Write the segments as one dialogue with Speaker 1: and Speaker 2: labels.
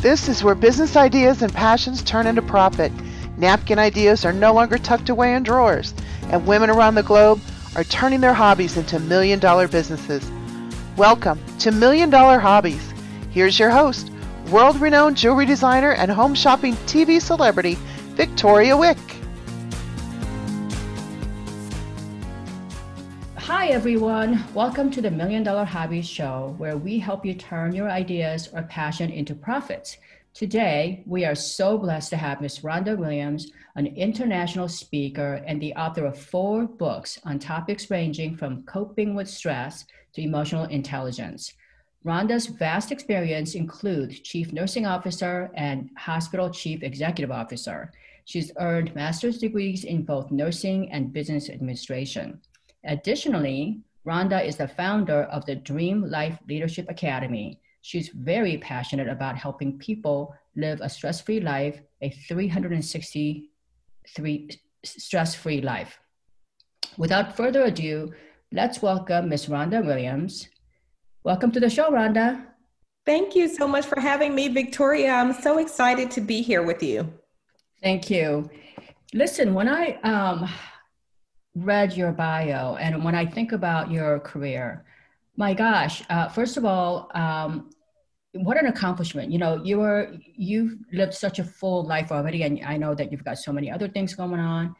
Speaker 1: This is where business ideas and passions turn into profit. Napkin ideas are no longer tucked away in drawers, and women around the globe are turning their hobbies into million dollar businesses. Welcome to Million Dollar Hobbies. Here's your host, world renowned jewelry designer and home shopping TV celebrity, Victoria
Speaker 2: Wieck. Everyone. Welcome to the Million Dollar Hobbies Show, where we help you turn your ideas or passion into profits. Today, we are so blessed to have Ms. Rhonda Williams, an international speaker and the author of four books on topics ranging from coping with stress to emotional intelligence. Rhonda's vast experience includes Chief Nursing Officer and Hospital Chief Executive Officer. She's earned master's degrees in both nursing and business administration. Additionally, Rhonda is the founder of the Dream Life Leadership Academy. She's very passionate about helping people live a stress free life, a 363 stress free life. Without further ado, let's welcome Ms. Rhonda Williams. Welcome to the show, Rhonda.
Speaker 3: Thank you so much for having me, Victoria. I'm so excited to be here with you.
Speaker 2: Thank you. Listen, when I um, read your bio and when I think about your career, my gosh, uh, first of all, um, what an accomplishment. You know, you were, you've lived such a full life already, and I know that you've got so many other things going on.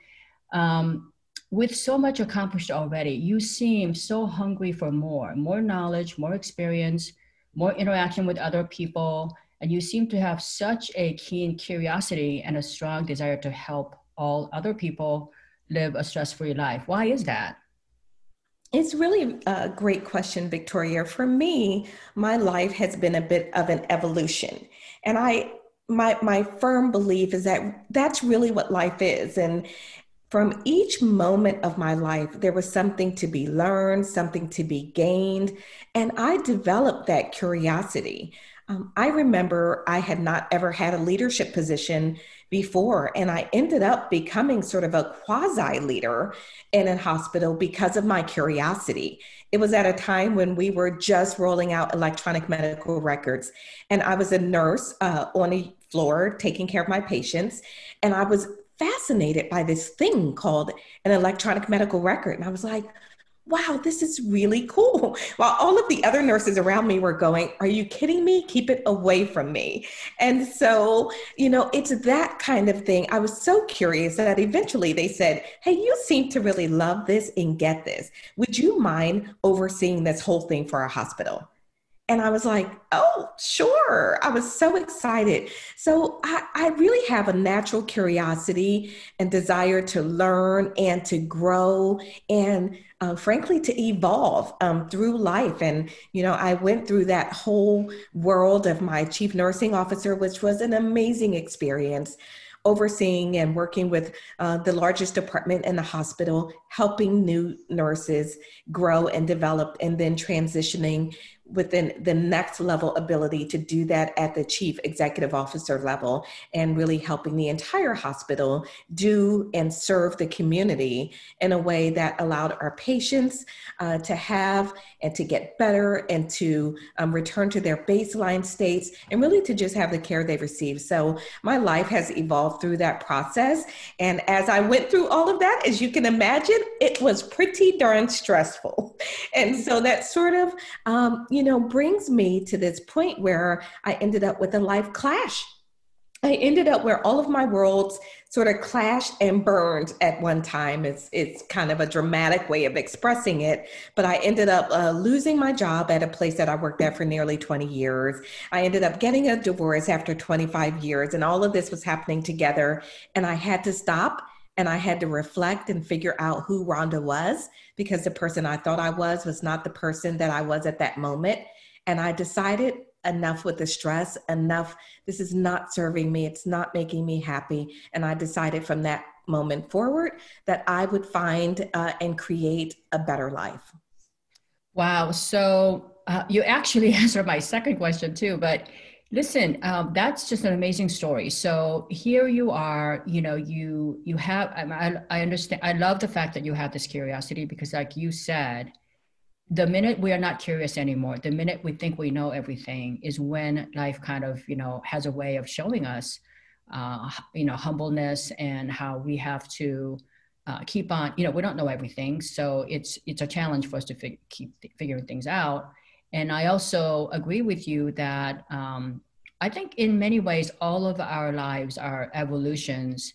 Speaker 2: Um, with so much accomplished already, you seem so hungry for more, more knowledge, more experience, more interaction with other people, and you seem to have such a keen curiosity and a strong desire to help all other people live a stress free life. Why is that?
Speaker 3: It's really a great question, Victoria. For me, my life has been a bit of an evolution. And I my my firm belief is that that's really what life is and from each moment of my life there was something to be learned something to be gained and i developed that curiosity um, i remember i had not ever had a leadership position before. And I ended up becoming sort of a quasi leader in a hospital because of my curiosity. It was at a time when we were just rolling out electronic medical records. And I was a nurse uh, on a floor taking care of my patients. And I was fascinated by this thing called an electronic medical record. And I was like, wow, this is really cool. While all of the other nurses around me were going, are you kidding me? Keep it away from me. And so, you know, it's that kind of thing. I was so curious that eventually they said, hey, you seem to really love this and get this. Would you mind overseeing this whole thing for our hospital? And I was like, oh, sure. I was so excited. So I, I, really have a natural curiosity and desire to learn and to grow and uh, frankly to evolve um, through life. And, you know, I went through that whole world of my chief nursing officer, which was an amazing experience overseeing and working with uh, the largest department in the hospital, helping new nurses grow and develop, and then transitioning within the next level ability to do that at the chief executive officer level and really helping the entire hospital do and serve the community in a way that allowed our patients uh, to have and to get better and to um, return to their baseline states and really to just have the care they received. So my life has evolved through that process. And as I went through all of that, as you can imagine, it was pretty darn stressful. And so that sort of, um, you know, brings me to this point where I ended up with a life clash I ended up where all of my worlds sort of clashed and burned at one time. It's it's kind of a dramatic way of expressing it, but I ended up uh, losing my job at a place that I worked at for nearly 20 years. I ended up getting a divorce after 25 years, and all of this was happening together. And I had to stop and I had to reflect and figure out who Rhonda was because the person I thought I was was not the person that I was at that moment. And I decided enough with the stress, enough. This is not serving me. It's not making me happy. And I decided from that moment forward that I would find uh, and create a better life.
Speaker 2: Wow. So uh, you actually answered my second question too, but listen um, that's just an amazing story so here you are you know you you have I, I understand i love the fact that you have this curiosity because like you said the minute we are not curious anymore, the minute we think we know everything, is when life kind of you know has a way of showing us, uh, you know, humbleness and how we have to uh, keep on. You know, we don't know everything, so it's it's a challenge for us to fig- keep figuring things out. And I also agree with you that um, I think in many ways all of our lives are evolutions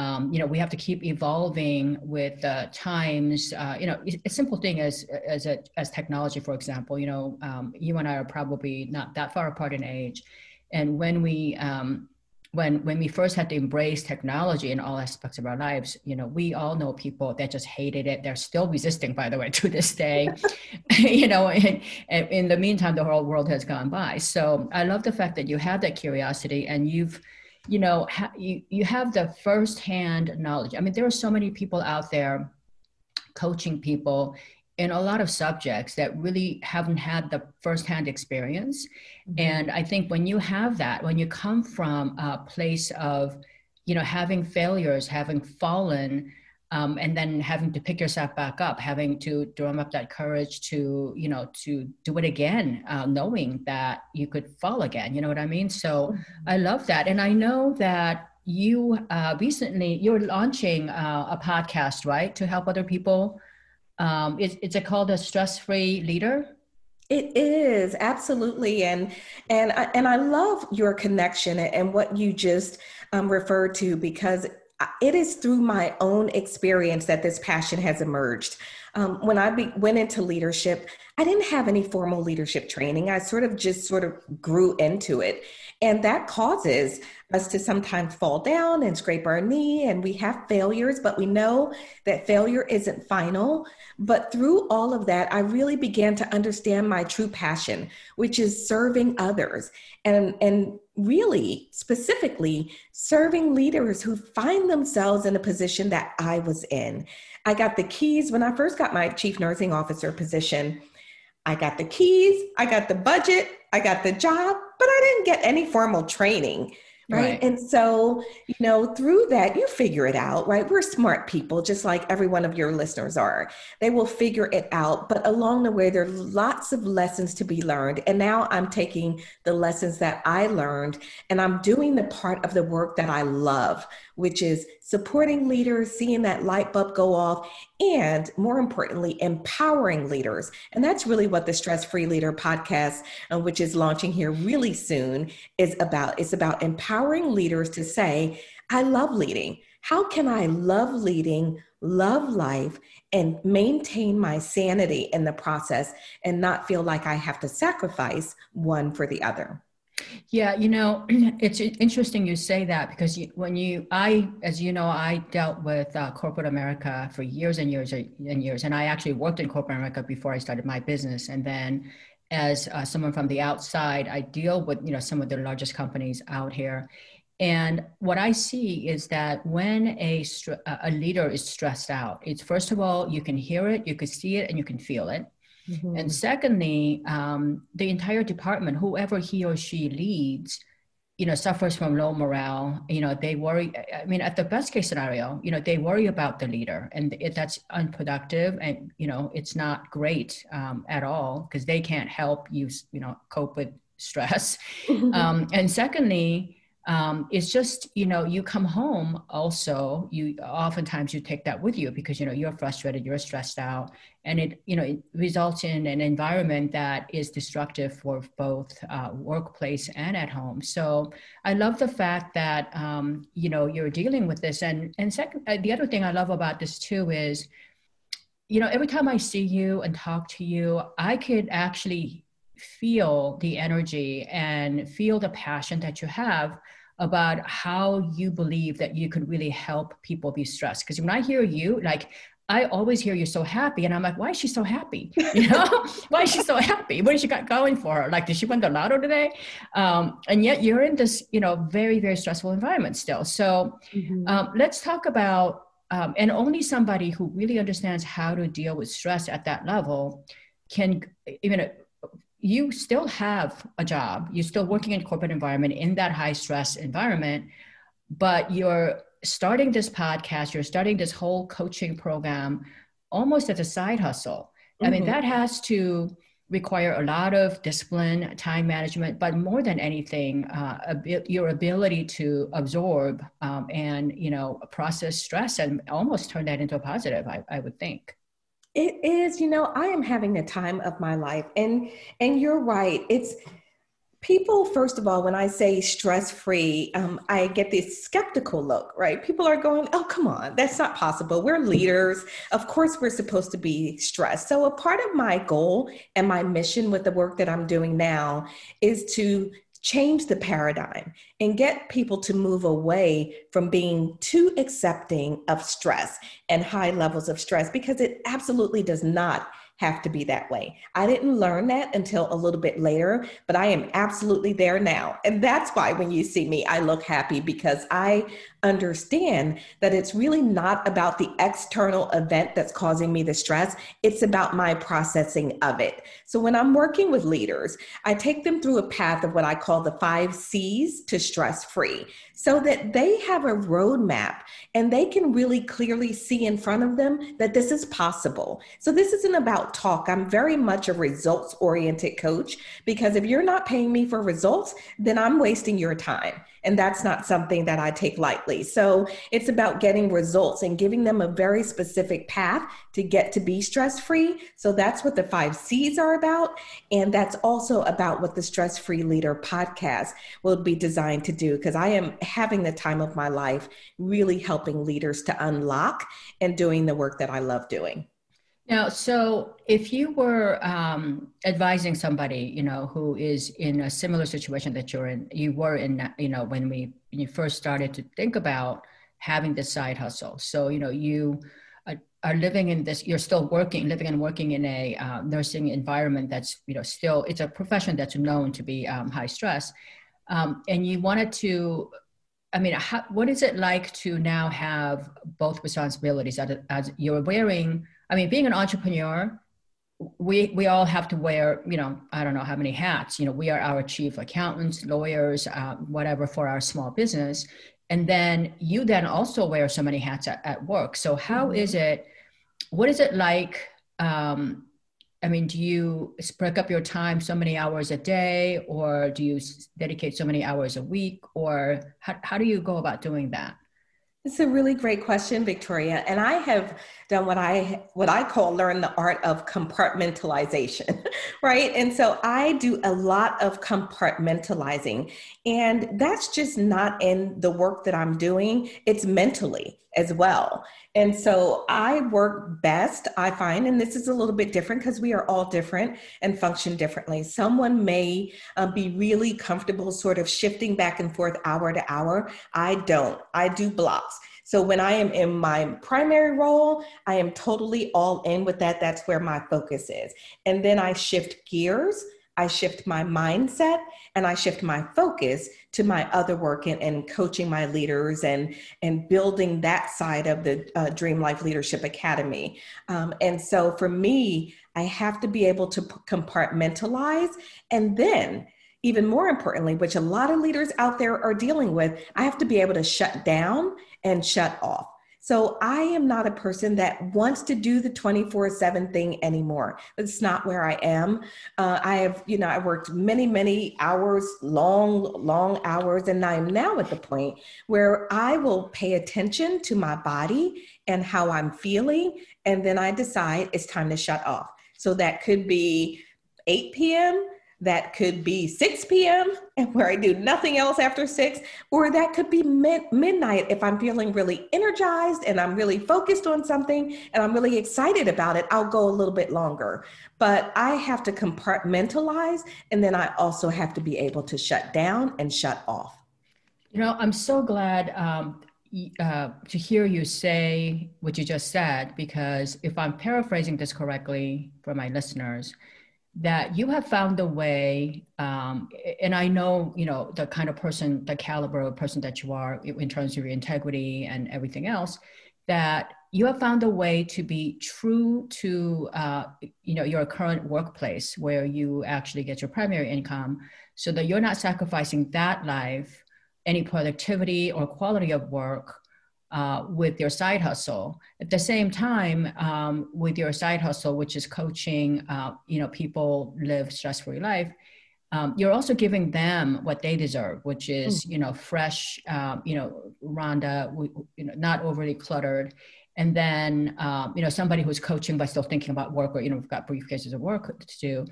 Speaker 2: um, you know, we have to keep evolving with uh, times. Uh, you know, a simple thing as as a, as technology, for example. You know, um, you and I are probably not that far apart in age, and when we um, when when we first had to embrace technology in all aspects of our lives, you know, we all know people that just hated it. They're still resisting, by the way, to this day. you know, and, and in the meantime, the whole world has gone by. So I love the fact that you had that curiosity and you've you know ha- you, you have the firsthand knowledge i mean there are so many people out there coaching people in a lot of subjects that really haven't had the firsthand experience mm-hmm. and i think when you have that when you come from a place of you know having failures having fallen um, and then having to pick yourself back up having to drum up that courage to you know to do it again uh, knowing that you could fall again you know what i mean so mm-hmm. i love that and i know that you uh, recently you're launching uh, a podcast right to help other people um, is, is it called a stress-free leader
Speaker 3: it is absolutely, and and I, and I love your connection and what you just um, referred to because it is through my own experience that this passion has emerged. Um, when I be, went into leadership, I didn't have any formal leadership training. I sort of just sort of grew into it. And that causes us to sometimes fall down and scrape our knee, and we have failures, but we know that failure isn't final. But through all of that, I really began to understand my true passion, which is serving others and, and really specifically serving leaders who find themselves in a position that I was in. I got the keys when I first got my chief nursing officer position. I got the keys, I got the budget, I got the job, but I didn't get any formal training. Right? right? And so, you know, through that, you figure it out, right? We're smart people, just like every one of your listeners are. They will figure it out. But along the way, there are lots of lessons to be learned. And now I'm taking the lessons that I learned and I'm doing the part of the work that I love, which is supporting leaders, seeing that light bulb go off, and more importantly, empowering leaders. And that's really what the Stress Free Leader podcast, uh, which is launching here really soon, is about. It's about empowering leaders to say, I love leading. How can I love leading, love life, and maintain my sanity in the process and not feel like I have to sacrifice one for the other?
Speaker 2: Yeah, you know, it's interesting you say that because you, when you, I, as you know, I dealt with uh, corporate America for years and years and years, and I actually worked in corporate America before I started my business. And then, as uh, someone from the outside, I deal with you know some of the largest companies out here. And what I see is that when a a leader is stressed out, it's first of all you can hear it, you can see it, and you can feel it Mm-hmm. And secondly, um, the entire department, whoever he or she leads, you know, suffers from low morale. You know, they worry. I mean, at the best case scenario, you know, they worry about the leader, and it, that's unproductive, and you know, it's not great um, at all because they can't help you, you know, cope with stress. Mm-hmm. Um, and secondly, um, it's just you know you come home also you oftentimes you take that with you because you know you're frustrated you're stressed out and it you know it results in an environment that is destructive for both uh, workplace and at home. So i love the fact that um, you know you're dealing with this. And and second uh, the other thing i love about this too is you know every time i see you and talk to you i could actually feel the energy and feel the passion that you have about how you believe that you could really help people be stressed. Because when I hear you, like I always hear you're so happy, and I'm like, why is she so happy? You know, why is she so happy? What has she got going for her? Like, did she win the lotto today? Um, and yet you're in this, you know, very very stressful environment still. So mm-hmm. um, let's talk about, um, and only somebody who really understands how to deal with stress at that level can even you still have a job you're still working in corporate environment in that high stress environment but you're starting this podcast you're starting this whole coaching program almost as a side hustle Mm-hmm. I mean, mm-hmm. that has to require a lot of discipline, time management, but more than anything, uh, your ability to absorb um, and you know process stress and almost turn that into a positive. I, I would think.
Speaker 3: It is, you know, I am having the time of my life, and and you're right. It's people first of all when i say stress free um, i get this skeptical look right? People are going oh come on. That's not possible. We're leaders. Of course we're supposed to be stressed. So a part of my goal and my mission with the work that i'm doing now is to change the paradigm and get people to move away from being too accepting of stress and high levels of stress because it absolutely does not have to be that way. I didn't learn that until a little bit later, but I am absolutely there now. And that's why when you see me, I look happy because I understand that it's really not about the external event that's causing me the stress. It's about my processing of it. So when I'm working with leaders, I take them through a path of what I call the five C's to stress free so that they have a roadmap and they can really clearly see in front of them that this is possible. So, this isn't about talk. I'm very much a results oriented coach because if you're not paying me for results, then I'm wasting your time. And that's not something that I take lightly. So it's about getting results and giving them a very specific path to get to be stress free. So that's what the five C's are about. And that's also about what the Stress Free Leader podcast will be designed to do. Because I am having the time of my life really helping leaders to unlock and doing the work that I love doing.
Speaker 2: Now, so if you were um, advising somebody, you know, who is in a similar situation that you're in, you were in, you know, when we when you first started to think about having this side hustle. So, you know, you are, are living in this, you're still working, living and working in a uh, nursing environment that's, you know, still it's a profession that's known to be um, high stress, um, and you wanted to I mean, how, what is it like to now have both responsibilities as, as, you're wearing I mean, being an entrepreneur, we we all have to wear, you know, I don't know how many hats. You know, we are our chief accountants, lawyers, uh, whatever for our small business, and then you then also wear so many hats at, at work. So how mm-hmm. is it? What is it like? Um, I mean, do you break up your time so many hours a day, or do you dedicate so many hours a week, or how, how do you go about doing that?
Speaker 3: It's a really great question, Victoria. And I have done what I what I call learn the art of compartmentalization, right? And so I do a lot of compartmentalizing. And that's just not in the work that I'm doing, it's mentally as well. And so I work best, I find, and this is a little bit different because we are all different and function differently. Someone may uh, be really comfortable sort of shifting back and forth hour to hour. I don't, I do blocks. So when I am in my primary role, I am totally all in with that. That's where my focus is. And then I shift gears I shift my mindset and I shift my focus to my other work and, and coaching my leaders and, and building that side of the uh, Dream Life Leadership Academy. Um, and so for me, I have to be able to compartmentalize and then even more importantly, which a lot of leaders out there are dealing with, I have to be able to shut down and shut off. So I am not a person that wants to do the 24 7 thing anymore. That's not where I am. Uh, I have, you know, I worked many, many hours, long, long hours, and I'm now at the point where I will pay attention to my body and how I'm feeling. And then I decide it's time to shut off. So that could be 8 p.m that could be 6 p.m. and where I do nothing else after 6, or that could be mid- midnight if I'm feeling really energized and I'm really focused on something and I'm really excited about it. I'll go a little bit longer. But I have to compartmentalize and then I also have to be able to shut down and shut off.
Speaker 2: You know, I'm so glad um, uh, to hear you say what you just said, because if I'm paraphrasing this correctly for my listeners, that you have found a way um, and i know you know the kind of person the caliber of person that you are in terms of your integrity and everything else that you have found a way to be true to uh, you know your current workplace where you actually get your primary income so that you're not sacrificing that life any productivity or quality of work uh, with your side hustle. At the same time, um, with your side hustle, which is coaching, uh, you know, people live stress-free life. Um, you're also giving them what they deserve, which is, mm. you know, fresh, um, you know, Rhonda, you know, not overly cluttered, and then um, you know somebody who's coaching but still thinking about work or you know we've got briefcases of work to do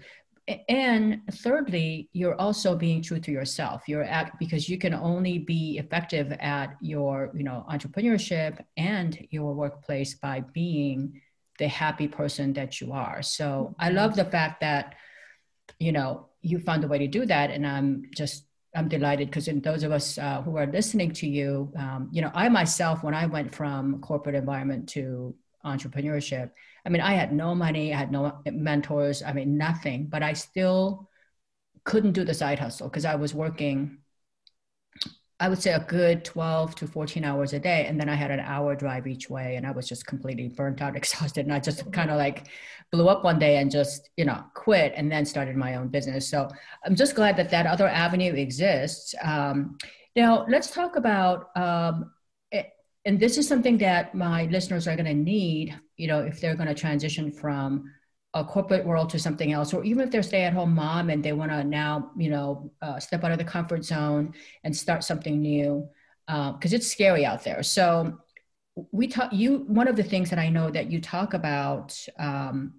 Speaker 2: and thirdly you're also being true to yourself. You're at because you can only be effective at your you know entrepreneurship and your workplace by being the happy person that you are. So i love the fact that you know you found a way to do that. And i'm just i'm delighted because in those of us uh, who are listening to you um, you know i myself when i went from corporate environment to entrepreneurship I mean, I had no money, I had no mentors, I mean, nothing, but I still couldn't do the side hustle because I was working, I would say a good 12 to 14 hours a day. And then I had an hour drive each way and I was just completely burnt out, exhausted. And I just kind of like blew up one day and just, you know, quit and then started my own business. So I'm just glad that that other avenue exists. Um, now, let's talk about um, and this is something that my listeners are going to need you know if they're going to transition from a corporate world to something else or even if they're stay-at-home mom and they want to now you know uh, step out of the comfort zone and start something new because uh, it's scary out there so we talk you one of the things that i know that you talk about um,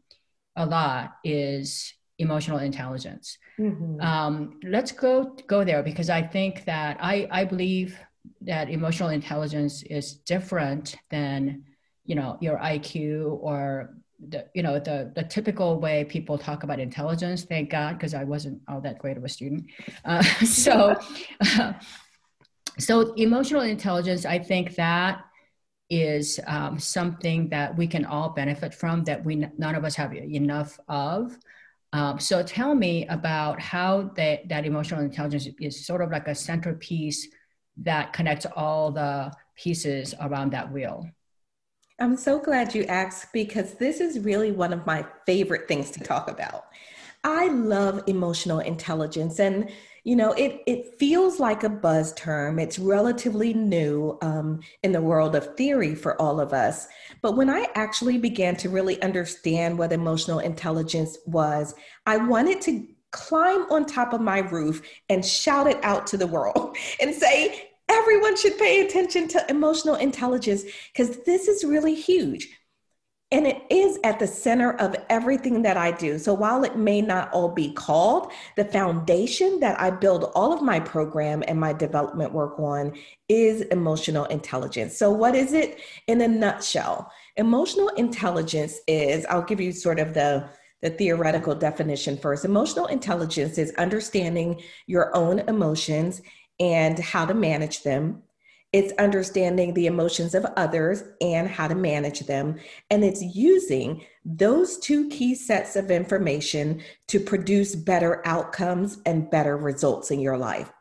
Speaker 2: a lot is emotional intelligence mm-hmm. um, let's go go there because i think that i i believe that emotional intelligence is different than you know your IQ or the you know the the typical way people talk about intelligence. Thank God, because I wasn't all that great of a student. Uh, so, uh, so emotional intelligence, I think that is um, something that we can all benefit from that we none of us have enough of. Um, so tell me about how that, that emotional intelligence is sort of like a centerpiece that connects all the pieces around that wheel?
Speaker 3: I'm so glad you asked because this is really one of my favorite things to talk about. I love emotional intelligence and you know it it feels like a buzz term it's relatively new um, in the world of theory for all of us but when i actually began to really understand what emotional intelligence was i wanted to climb on top of my roof and shout it out to the world and say everyone should pay attention to emotional intelligence because this is really huge. And it is at the center of everything that I do. So while it may not all be called, the foundation that I build all of my program and my development work on is emotional intelligence. So, what is it in a nutshell? Emotional intelligence is, I'll give you sort of the the theoretical definition first. Emotional intelligence is understanding your own emotions and how to manage them. It's understanding the emotions of others and how to manage them. And it's using those two key sets of information to produce better outcomes and better results in your life.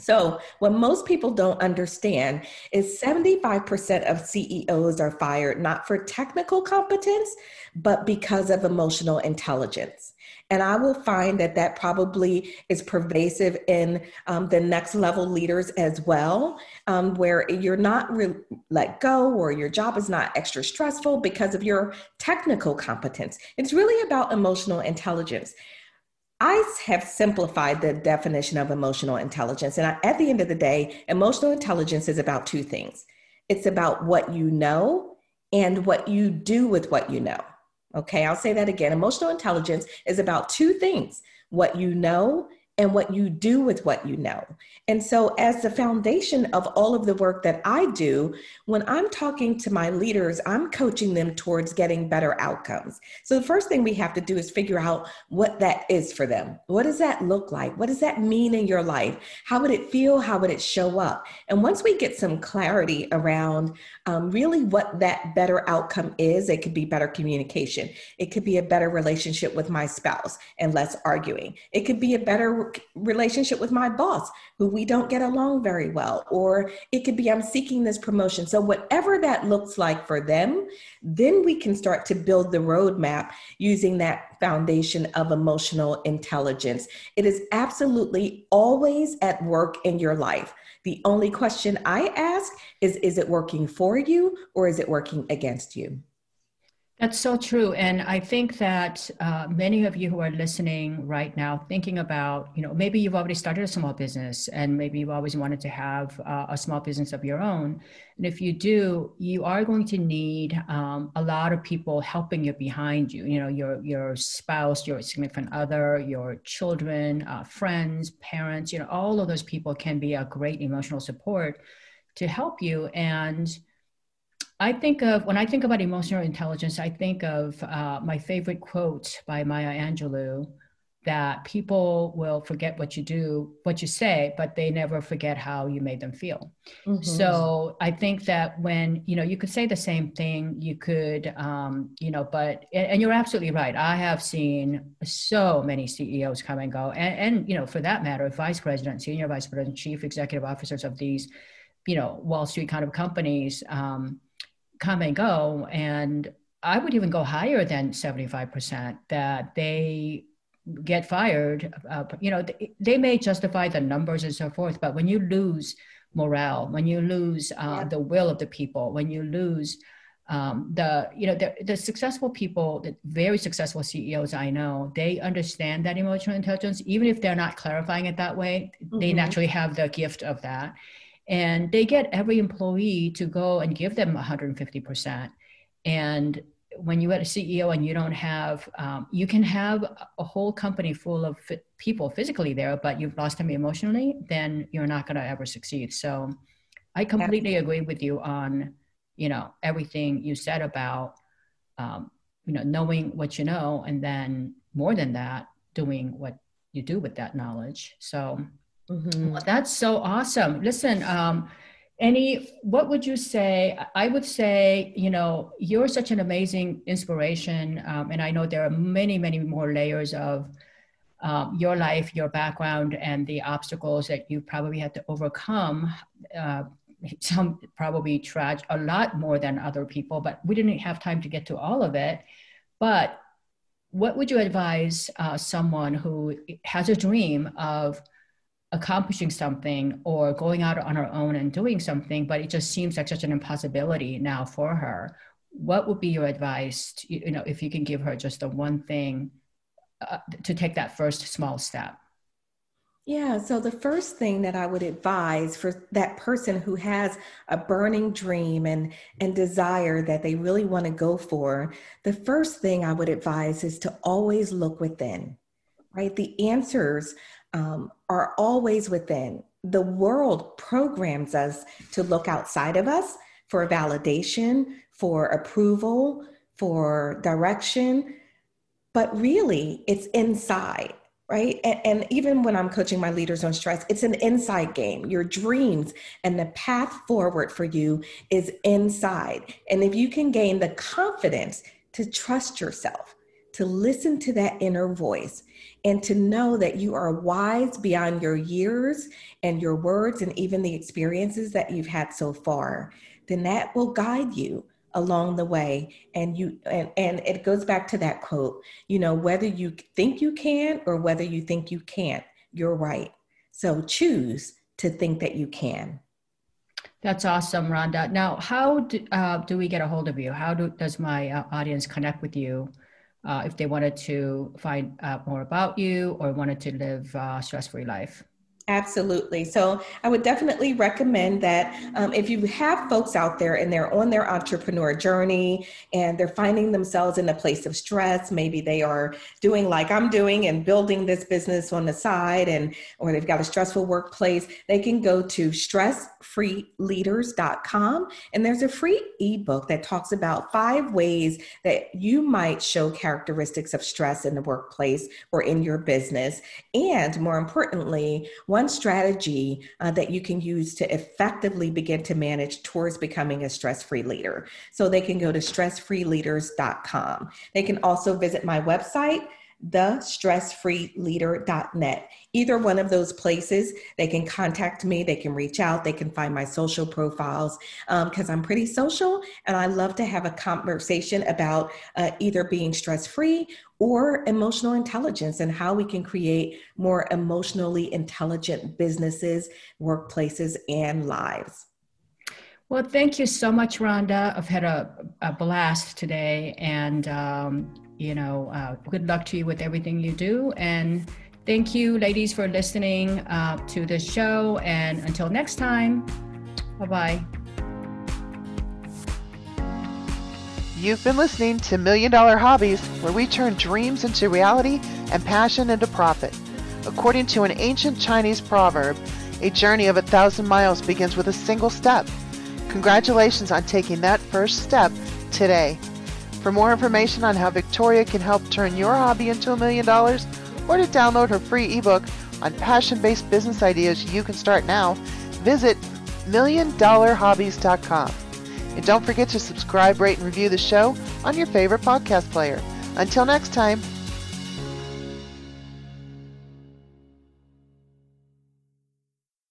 Speaker 3: So, what most people don't understand is 75% of CEOs are fired not for technical competence, but because of emotional intelligence. And I will find that that probably is pervasive in um, the next level leaders as well, um, where you're not re- let go or your job is not extra stressful because of your technical competence. It's really about emotional intelligence. I have simplified the definition of emotional intelligence. And at the end of the day, emotional intelligence is about two things it's about what you know and what you do with what you know. Okay, I'll say that again. Emotional intelligence is about two things what you know and what you do with what you know. And so, as the foundation of all of the work that I do, when I'm talking to my leaders, I'm coaching them towards getting better outcomes. So, the first thing we have to do is figure out what that is for them. What does that look like? What does that mean in your life? How would it feel? How would it show up? And once we get some clarity around um, really what that better outcome is, it could be better communication, it could be a better relationship with my spouse and less arguing, it could be a better relationship with my boss who we don't get along very well, or it could be I'm seeking this promotion. So, whatever that looks like for them, then we can start to build the roadmap using that foundation of emotional intelligence. It is absolutely always at work in your life. The only question I ask is Is it working for you or is it working against you?
Speaker 2: That's so true. And I think that uh, many of you who are listening right now, thinking about, you know, maybe you've already started a small business and maybe you've always wanted to have uh, a small business of your own. And if you do, you are going to need um, a lot of people helping you behind you, you know, your, your spouse, your significant other, your children, uh, friends, parents, you know, all of those people can be a great emotional support to help you. And I think of when I think about emotional intelligence, I think of uh, my favorite quote by Maya Angelou that people will forget what you do, what you say, but they never forget how you made them feel. Mm-hmm. So I think that when, you know, you could say the same thing, you could, um, you know, but, and you're absolutely right. I have seen so many CEOs come and go, and, and you know, for that matter, vice president, senior vice president, chief executive officers of these, you know, Wall Street kind of companies. Um, come and go. And I would even go higher than 75% that they get fired. Uh, you know, they, they, may justify the numbers and so forth, but when you lose morale, when you lose uh, yeah. the will of the people, when you lose um, the you know the, the successful people the very successful ceos i know they understand that emotional intelligence even if they're not clarifying it that way mm-hmm. they naturally have the gift of that and they get every employee to go and give them 150% and when you're a ceo and you don't have um, you can have a whole company full of people physically there but you've lost them emotionally then you're not going to ever succeed. So i completely agree with you on you know everything you said about um, you know knowing what you know and then more than that doing what you do with that knowledge. So Mm-hmm. Well, that's so awesome. Listen, um, any, what would you say? I would say, you know, you're such an amazing inspiration. Um, and I know there are many, many more layers of um, your life, your background, and the obstacles that you probably had to overcome. Uh, some probably tragic, a lot more than other people, but we didn't have time to get to all of it. But what would you advise uh, someone who has a dream of accomplishing something or going out on her own and doing something, but it just seems like such an impossibility now for her. What would be your advice, to, you know, if you can give her just the one thing uh, to take that first small step?
Speaker 3: Yeah, so the first thing that I would advise for that person who has a burning dream and, and desire that they really want to go for, the first thing I would advise is to always look within, right? The answers um, are always within. The world programs us to look outside of us for validation, for approval, for direction, but really it's inside right? And, and, even when I'm coaching my leaders on stress, it's an inside game. Your dreams and the path forward for you is inside. And if you can gain the confidence to trust yourself, to listen to that inner voice, and to know that you are wise beyond your years and your words and even the experiences that you've had so far, then that will guide you along the way. And you and, and it goes back to that quote you know whether you think you can or whether you think you can't you're right. So choose to think that you can.
Speaker 2: That's awesome rhonda. Now how do, uh, do we get a hold of you? How do, does my uh, audience connect with you uh, if they wanted to find out more about you or wanted to live a stress-free life?
Speaker 3: Absolutely. So I would definitely recommend that um, if you have folks out there and they're on their entrepreneur journey and they're finding themselves in a place of stress, maybe they are doing like I'm doing and building this business on the side and or they've got a stressful workplace, they can go to stressfreeleaders.com and there's a free ebook that talks about five ways that you might show characteristics of stress in the workplace or in your business. And more importantly, one one strategy uh, that you can use to effectively begin to manage towards becoming a stress free leader. So they can go to stressfreeleaders.com. They can also visit my website thestressfreeleader.net. Either one of those places, they can contact me, they can reach out, they can find my social profiles because um, I'm pretty social and I love to have a conversation about uh, either being stress free or emotional intelligence and how we can create more emotionally intelligent businesses, workplaces, and lives.
Speaker 2: Well, thank you so much, Rhonda. I've had a, a blast today, and um, you know, uh, good luck to you with everything you do. And thank you, ladies, for listening uh, to this show. And until next time, bye bye.
Speaker 1: You've been listening to Million Dollar Hobbies, where we turn dreams into reality and passion into profit. According to an ancient Chinese proverb, a journey of a thousand miles begins with a single step. Congratulations on taking that first step today. For more information on how Victoria can help turn your hobby into a million dollars, or to download her free ebook on passion based business ideas you can start now, visit milliondollarhobbies.com. And don't forget to subscribe, rate, and review the show on your favorite podcast player. Until next time,